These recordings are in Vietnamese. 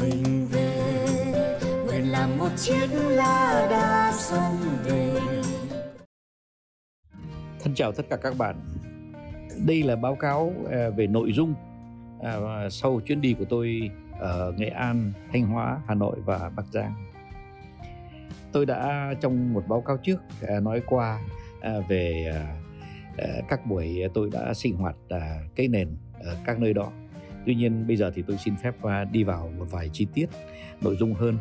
mình về nguyện làm một chiếc lá đa sông về Thân chào tất cả các bạn. Đây là báo cáo à, về nội dung à, sau chuyến đi của tôi ở Nghệ An, Thanh Hóa, Hà Nội và Bắc Giang. Tôi đã trong một báo cáo trước à, nói qua về các buổi tôi đã sinh hoạt cây nền ở các nơi đó. Tuy nhiên bây giờ thì tôi xin phép à, đi vào một vài chi tiết nội dung hơn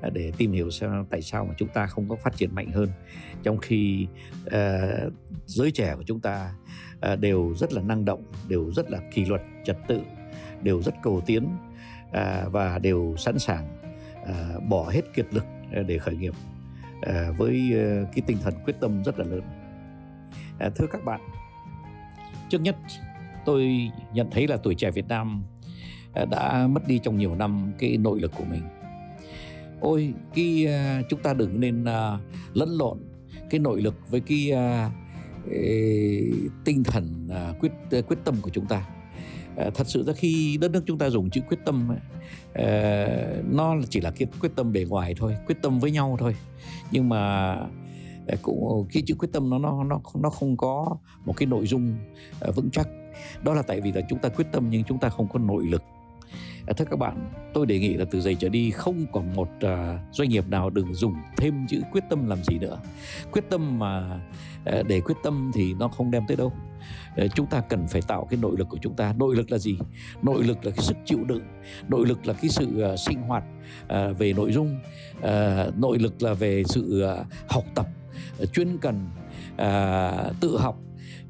à, để tìm hiểu xem tại sao mà chúng ta không có phát triển mạnh hơn. Trong khi uh, giới trẻ của chúng ta uh, đều rất là năng động đều rất là kỷ luật trật tự đều rất cầu tiến uh, và đều sẵn sàng uh, bỏ hết kiệt lực để khởi nghiệp uh, với uh, cái tinh thần quyết tâm rất là lớn. Uh, thưa các bạn trước nhất tôi nhận thấy là tuổi trẻ Việt Nam à, đã mất đi trong nhiều năm cái nội lực của mình. Ôi cái uh, à, chúng ta đừng nên uh, lẫn lộn cái nội lực với cái uh, tinh thần uh, quyết uh, quyết tâm của chúng ta. Uh, thật sự ra khi đất nước chúng ta dùng chữ quyết tâm uh, nó chỉ là cái quyết tâm bề ngoài thôi quyết tâm với nhau thôi. Nhưng mà cũng cái chữ quyết tâm nó nó nó nó không có một cái nội dung vững chắc đó là tại vì là chúng ta quyết tâm nhưng chúng ta không có nội lực à, thưa các bạn, tôi đề nghị là từ giờ trở đi không còn một uh, doanh nghiệp nào đừng dùng thêm chữ quyết tâm làm gì nữa. Quyết tâm mà uh, để quyết tâm thì nó không đem tới đâu. Uh, chúng ta cần phải tạo cái nội lực của chúng ta. Nội lực là gì? Nội lực là cái sức chịu đựng. Nội lực là cái sự uh, sinh hoạt uh, về nội dung. Uh, nội lực là về sự uh, học tập uh, chuyên cần, uh, tự học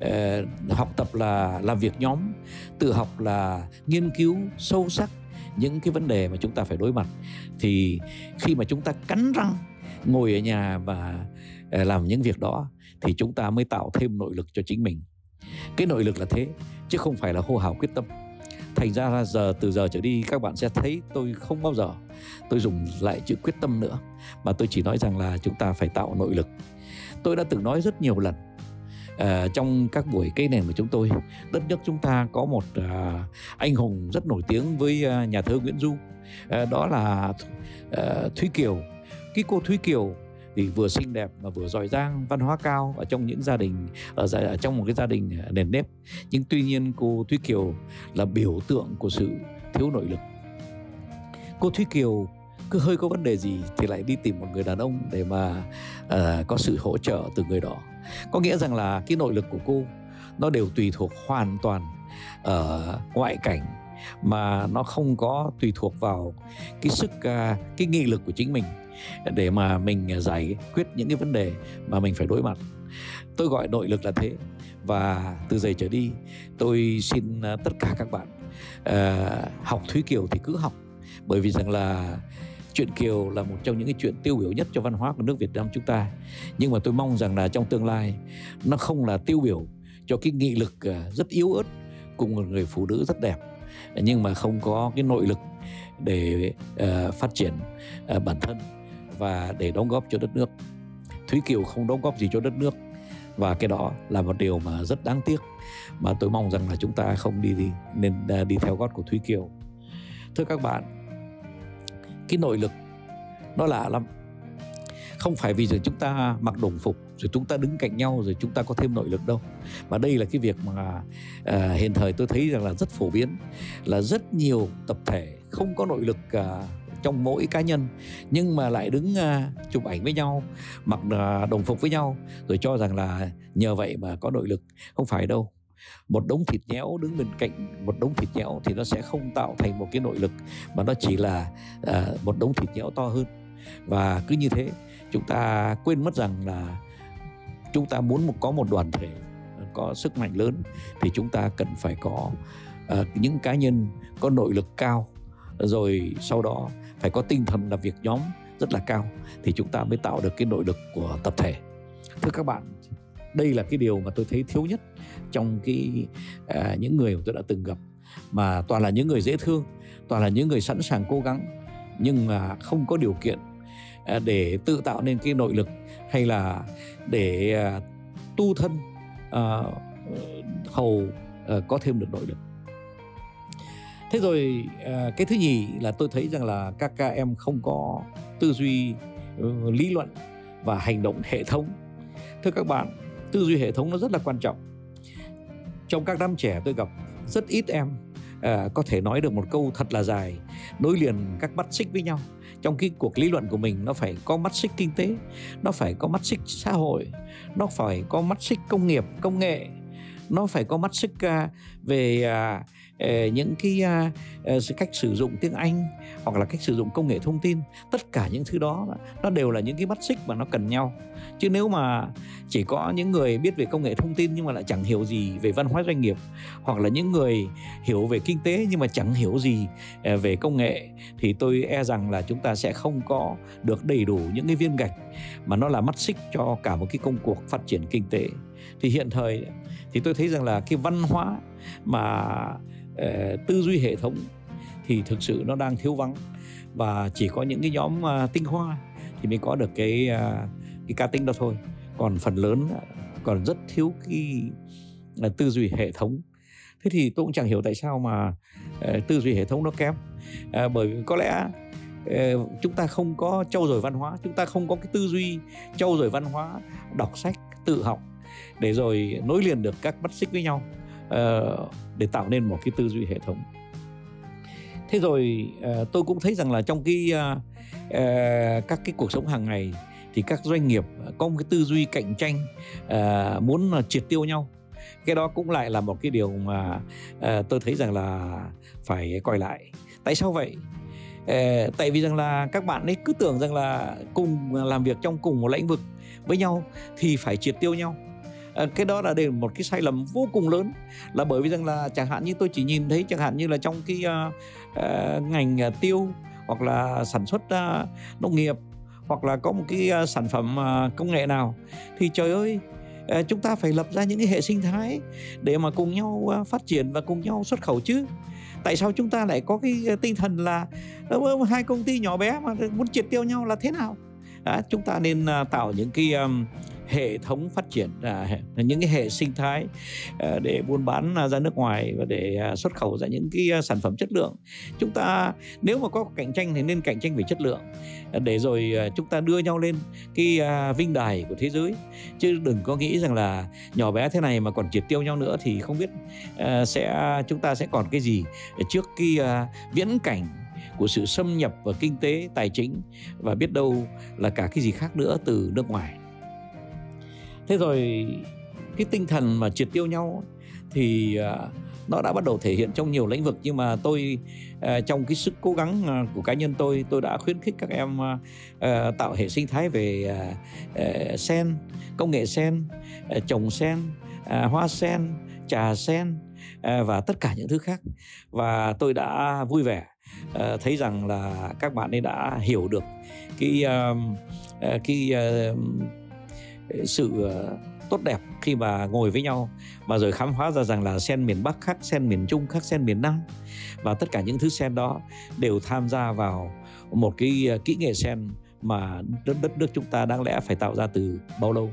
Ờ, học tập là làm việc nhóm, tự học là nghiên cứu sâu sắc những cái vấn đề mà chúng ta phải đối mặt. Thì khi mà chúng ta cắn răng ngồi ở nhà và ờ, làm những việc đó thì chúng ta mới tạo thêm nội lực cho chính mình. Cái nội lực là thế, chứ không phải là hô hào quyết tâm. Thành ra là giờ, từ giờ trở đi, các bạn sẽ thấy tôi không bao giờ tôi dùng lại chữ quyết tâm nữa, mà tôi chỉ nói rằng là chúng ta phải tạo nội lực. Tôi đã từng nói rất nhiều lần uh, trong các buổi cây nền của chúng tôi đất nước chúng ta có một uh, anh hùng rất nổi tiếng với uh, nhà thơ Nguyễn Du. Uh, đó là uh, Thúy Kiều. Cái cô Thúy Kiều thì vừa xinh đẹp mà vừa giỏi giang văn hóa cao ở trong những gia đình ở, ở trong một cái gia đình nền nếp. Nhưng tuy nhiên cô Thúy Kiều là biểu tượng của sự thiếu nội lực. Cô Thúy Kiều cứ hơi có vấn đề gì thì lại đi tìm một người đàn ông để mà uh, có sự hỗ trợ từ người đó có nghĩa rằng là cái nội lực của cô nó đều tùy thuộc hoàn toàn ở ngoại cảnh mà nó không có tùy thuộc vào cái sức à, cái nghị lực của chính mình để mà mình giải quyết những cái vấn đề mà mình phải đối mặt. Tôi gọi nội lực là thế và từ giờ trở đi tôi xin à, tất cả các bạn uh, học thúy kiều thì cứ học. Bởi vì rằng là chuyện Kiều là một trong những cái chuyện tiêu biểu nhất cho văn hóa của nước Việt Nam chúng ta. Nhưng mà tôi mong rằng là trong tương lai nó không là tiêu biểu cho cái nghị lực à, rất yếu ớt cùng một người phụ nữ rất đẹp. Nhưng mà không có cái nội lực để uh, phát triển uh, bản thân và để đóng góp cho đất nước. Thúy Kiều không đóng góp gì cho đất nước. Và cái đó là một điều mà rất đáng tiếc mà tôi mong rằng là chúng ta không đi, đi nên uh, đi theo gót của Thúy Kiều. Thưa các bạn cái nội lực nó lạ lắm. Không phải vì rồi chúng ta mặc đồng phục rồi chúng ta đứng cạnh nhau rồi chúng ta có thêm nội lực đâu. Mà đây là cái việc mà à, hiện thời tôi thấy rằng là rất phổ biến là rất nhiều tập thể không có nội lực à, trong mỗi cá nhân nhưng mà lại đứng uh, chụp ảnh với nhau mặc uh, đồng phục với nhau rồi cho rằng là nhờ vậy mà có nội lực. Không phải đâu một đống thịt nhéo đứng bên cạnh một đống thịt nhéo thì nó sẽ không tạo thành một cái nội lực mà nó chỉ là à, một đống thịt nhéo to hơn. Và cứ như thế chúng ta quên mất rằng là chúng ta muốn một có một đoàn thể ờ, có sức mạnh lớn thì chúng ta cần phải có uh, những cá nhân có nội lực cao. Rồi sau đó phải có tinh thần làm việc nhóm rất là cao thì chúng ta mới tạo được cái nội lực của tập thể. Thưa các bạn đây là cái điều mà tôi thấy thiếu nhất trong cái à, những người mà tôi đã từng gặp. Mà toàn là những người dễ thương toàn là những người sẵn sàng cố gắng nhưng mà không có điều kiện à, để tự tạo nên cái nội lực hay là để à, tu thân à, hầu à, có thêm được nội lực. Thế rồi à, cái thứ nhì là tôi thấy rằng là các ca em không có tư duy uh, lý luận và hành động hệ thống. Thưa các bạn tư duy hệ thống nó rất là quan trọng. Trong các đám trẻ tôi gặp rất ít em à, có thể nói được một câu thật là dài nối liền các mắt xích với nhau. Trong cái cuộc lý luận của mình nó phải có mắt xích kinh tế nó phải có mắt xích xã hội nó phải có mắt xích công nghiệp công nghệ nó phải có mắt xích uh, về uh, những cái uh, cách sử dụng tiếng Anh hoặc là cách sử dụng công nghệ thông tin. Tất cả những thứ đó nó đều là những cái mắt xích mà nó cần nhau. Chứ nếu mà chỉ có những người biết về công nghệ thông tin nhưng mà lại chẳng hiểu gì về văn hóa doanh nghiệp hoặc là những người hiểu về kinh tế nhưng mà chẳng hiểu gì à, về công nghệ thì tôi e rằng là chúng ta sẽ không có được đầy đủ những cái viên gạch mà nó là mắt xích cho cả một cái công cuộc phát triển kinh tế thì hiện thời thì tôi thấy rằng là cái văn hóa mà uh, tư duy hệ thống thì thực sự nó đang thiếu vắng. Và chỉ có những cái nhóm uh, tinh hoa thì mới có được cái uh, cái cá tính đó thôi. Còn phần lớn còn rất thiếu cái uh, tư duy hệ thống. Thế thì tôi cũng chẳng hiểu tại sao mà uh, tư duy hệ thống nó kém. Uh, bởi vì có lẽ uh, chúng ta không có trau dồi văn hóa chúng ta không có cái tư duy trau dồi văn hóa đọc sách tự học để rồi nối liền được các mắt xích với nhau uh, để tạo nên một cái tư duy hệ thống. Thế rồi uh, tôi cũng thấy rằng là trong cái uh, uh, các cái cuộc sống hàng ngày thì các doanh nghiệp có một cái tư duy cạnh tranh uh, muốn triệt tiêu nhau. Cái đó cũng lại là một cái điều mà uh, tôi thấy rằng là phải coi lại. Tại sao vậy? Uh, tại vì rằng là các bạn ấy cứ tưởng rằng là cùng làm việc trong cùng một lĩnh vực với nhau thì phải triệt tiêu nhau. Ờ, cái đó là để một cái sai lầm vô cùng lớn. Là bởi vì rằng là chẳng hạn như tôi chỉ nhìn thấy chẳng hạn như là trong cái uh, uh, ngành uh, tiêu hoặc là sản xuất uh, nông nghiệp hoặc là có một cái uh, sản phẩm uh, công nghệ nào thì trời ơi uh, chúng ta phải lập ra những cái hệ sinh thái để mà cùng nhau uh, phát triển và cùng nhau xuất khẩu chứ. Tại sao chúng ta lại có cái tinh thần là hai công ty nhỏ bé mà muốn triệt tiêu nhau là thế nào? À, chúng ta nên uh, tạo những cái um, hệ thống phát triển à, những cái hệ sinh thái ờ, để buôn bán à, ra nước ngoài và để à, xuất khẩu ra những cái à, sản phẩm chất lượng. Chúng ta nếu mà có cạnh tranh thì nên cạnh tranh về chất lượng. Để rồi chúng ta đưa nhau lên cái vinh đài của thế giới. Chứ đừng có nghĩ rằng là nhỏ bé thế này mà còn triệt tiêu nhau nữa thì không biết sẽ, chúng ta sẽ còn cái gì trước cái viễn cảnh của sự xâm nhập vào kinh tế, tài chính và biết đâu là cả cái gì khác nữa từ nước ngoài. Thế rồi cái tinh thần mà triệt tiêu nhau thì à, nó đã bắt đầu thể hiện trong nhiều lĩnh vực. Nhưng mà tôi à, trong cái sức cố gắng à, của cá nhân tôi tôi đã khuyến khích các em tạo hệ sinh thái về sen, công nghệ sen trồng sen hoa sen, trà sen và tất cả những thứ khác. Và tôi đã vui vẻ thấy rằng là các bạn ấy đã hiểu được cái cái sự tốt đẹp khi mà ngồi với nhau. Mà rồi khám phá ra rằng là sen miền Bắc khác sen miền Trung khác sen miền Nam. Và tất cả những thứ sen đó đều tham gia vào một cái à, kỹ nghệ sen mà đất đất nước chúng ta đáng lẽ phải tạo ra từ bao lâu.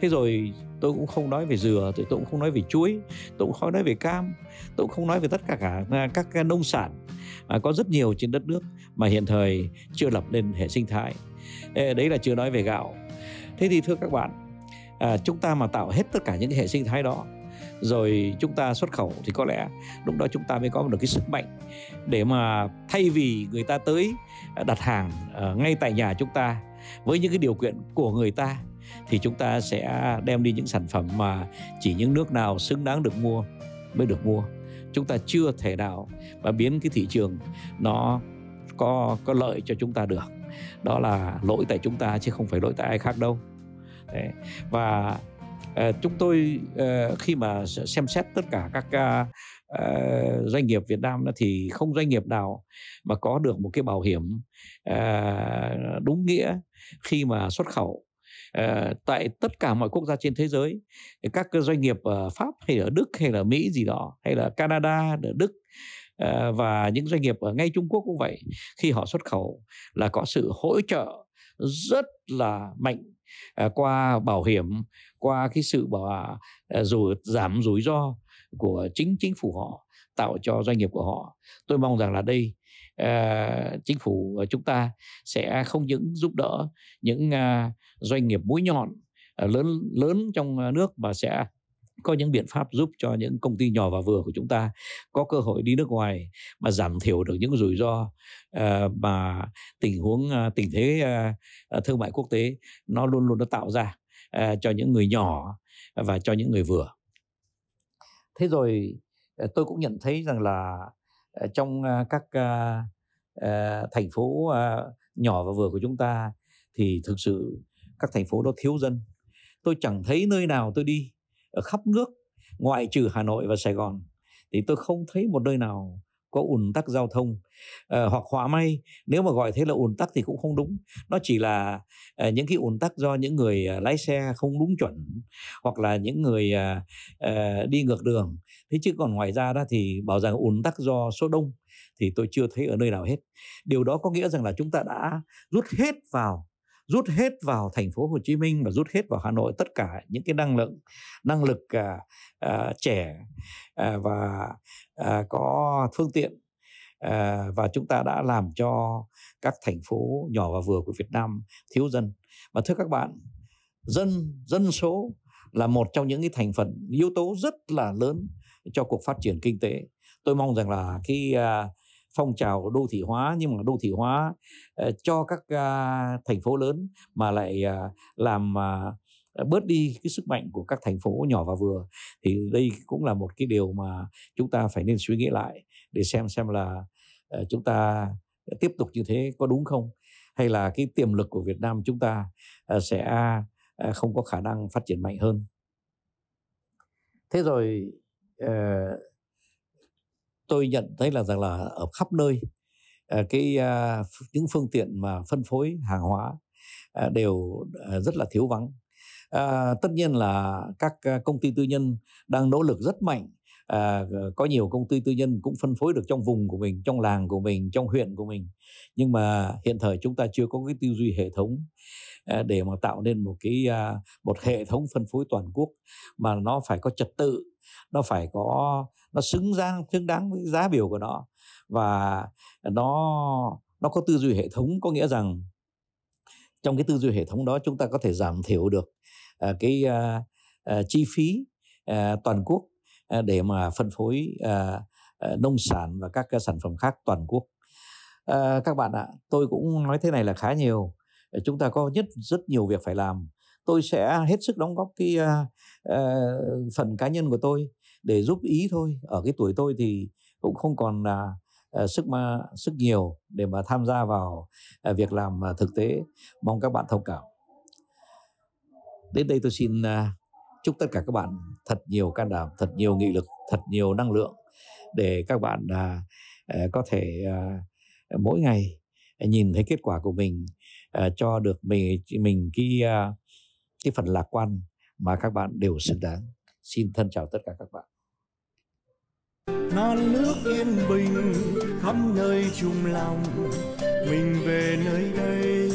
Thế rồi tôi cũng không nói về dừa tôi cũng không nói về chuối tôi cũng không nói về cam tôi cũng không nói về tất cả cả à, các nông sản à, có rất nhiều trên đất nước mà hiện thời chưa lập lên hệ sinh thái. Đấy là chưa nói về gạo. Thế thì thưa các bạn à, chúng ta mà tạo hết tất cả những cái hệ sinh thái đó rồi chúng ta xuất khẩu thì có lẽ lúc đó chúng ta mới có được cái sức mạnh để mà thay vì người ta tới à, đặt hàng à, ngay tại nhà chúng ta với những cái điều kiện của người ta thì chúng ta sẽ đem đi những sản phẩm mà chỉ những nước nào xứng đáng được mua mới được mua. Chúng ta chưa thể nào mà biến cái thị trường nó có có lợi cho chúng ta được. Đó là lỗi tại chúng ta chứ không phải lỗi tại ai khác đâu. Đấy. và uh, chúng tôi uh, khi mà xem xét tất cả các uh, doanh nghiệp Việt Nam thì không doanh nghiệp nào mà có được một cái bảo hiểm uh, đúng nghĩa khi mà xuất khẩu Uh, tại tất cả mọi quốc gia trên thế giới các doanh nghiệp ở Pháp hay ở Đức hay là Mỹ gì đó hay là Canada ở Đức và những doanh nghiệp ở ngay Trung Quốc cũng vậy khi họ xuất khẩu là có sự hỗ trợ rất là mạnh à, qua bảo hiểm qua cái sự bảo à, ờ, rồi giảm rủi ro của chính chính phủ họ tạo cho doanh nghiệp của họ tôi mong rằng là đây uh, chính phủ chúng ta sẽ không những giúp đỡ những uh, doanh nghiệp mũi nhọn uh, lớn lớn trong à, nước mà sẽ có những biện pháp giúp cho những công ty nhỏ và vừa của chúng ta có cơ hội đi nước ngoài mà giảm thiểu được những rủi ro uh, mà tình huống uh, tình thế uh, thương mại quốc tế nó luôn luôn nó tạo ra uh, cho những người nhỏ và cho những người vừa. Thế rồi tôi cũng nhận thấy rằng là trong các thành phố nhỏ và vừa của chúng ta thì thực sự các thành phố đó thiếu dân. Tôi chẳng thấy nơi nào tôi đi ở khắp nước ngoại trừ Hà Nội và Sài Gòn thì tôi không thấy một nơi nào có ùn tắc giao thông. À, hoặc họa may nếu mà gọi thế là ùn tắc thì cũng không đúng. Nó chỉ là à, những cái ùn tắc do những người à, lái xe không đúng chuẩn hoặc là những người à, à, đi ngược đường. Thế chứ còn ngoài ra đó thì bảo rằng ùn tắc do số đông thì tôi chưa thấy ở nơi nào hết. Điều đó có nghĩa rằng là chúng ta đã rút hết vào rút hết vào thành phố Hồ Chí Minh và rút hết vào Hà Nội tất cả những cái năng lượng năng lực à, à, trẻ à, và à, có phương tiện à, và chúng ta đã làm cho các thành phố nhỏ và vừa của Việt Nam thiếu dân. Và thưa các bạn dân dân số là một trong những cái thành phần yếu tố rất là lớn cho cuộc phát triển kinh tế. Tôi mong rằng là cái uh, à, phong trào đô thị hóa nhưng mà đô thị hóa ờ, cho các thành phố lớn mà lại à, làm à, bớt đi cái sức mạnh của các thành phố nhỏ và vừa. Thì đây cũng là một cái điều mà chúng ta phải nên suy nghĩ lại để xem xem là ờ, chúng ta tiếp tục như thế có đúng không? Hay là cái tiềm lực của Việt Nam chúng ta ờ, sẽ không có khả năng phát triển mạnh hơn? Thế rồi tôi nhận thấy là rằng là ở khắp nơi ờ, cái à, những phương tiện mà phân phối hàng hóa à, đều à, rất là thiếu vắng. À, tất nhiên là các công ty tư nhân đang nỗ lực rất mạnh à, ờ, có nhiều công ty tư nhân cũng phân phối được trong vùng của mình trong làng của mình trong huyện của mình. Nhưng mà hiện thời chúng ta chưa có cái tư duy hệ thống à, để mà tạo nên một cái à, một hệ thống phân phối toàn quốc mà nó phải có trật tự nó phải có nó xứng đáng xứng đáng với giá biểu của nó. Và nó nó có tư duy hệ thống có nghĩa rằng trong cái tư duy hệ thống đó chúng ta có thể giảm thiểu được uh, cái uh, uh, chi phí uh, toàn quốc uh, để mà phân phối uh, uh, nông sản và các uh, sản phẩm khác toàn quốc. Uh, các bạn ạ tôi cũng nói thế này là khá nhiều. Chúng ta có nhất rất nhiều việc phải làm tôi sẽ hết sức đóng góp cái uh, uh, phần cá nhân của tôi để giúp ý thôi. Ở cái tuổi tôi thì cũng không còn là uh, sức mà sức nhiều để mà tham gia vào uh, việc làm uh, thực tế. Mong các bạn thông cảm. Đến đây tôi xin uh, chúc tất cả các bạn thật nhiều can đảm thật nhiều nghị lực thật nhiều năng lượng để các bạn uh, uh, có thể uh, mỗi ngày nhìn thấy kết quả của mình uh, cho được mình mình cái uh, cái phần lạc quan mà các bạn đều xứng đáng. Xin thân chào tất cả các bạn. Non nước yên bình khắp nơi chung lòng mình về nơi đây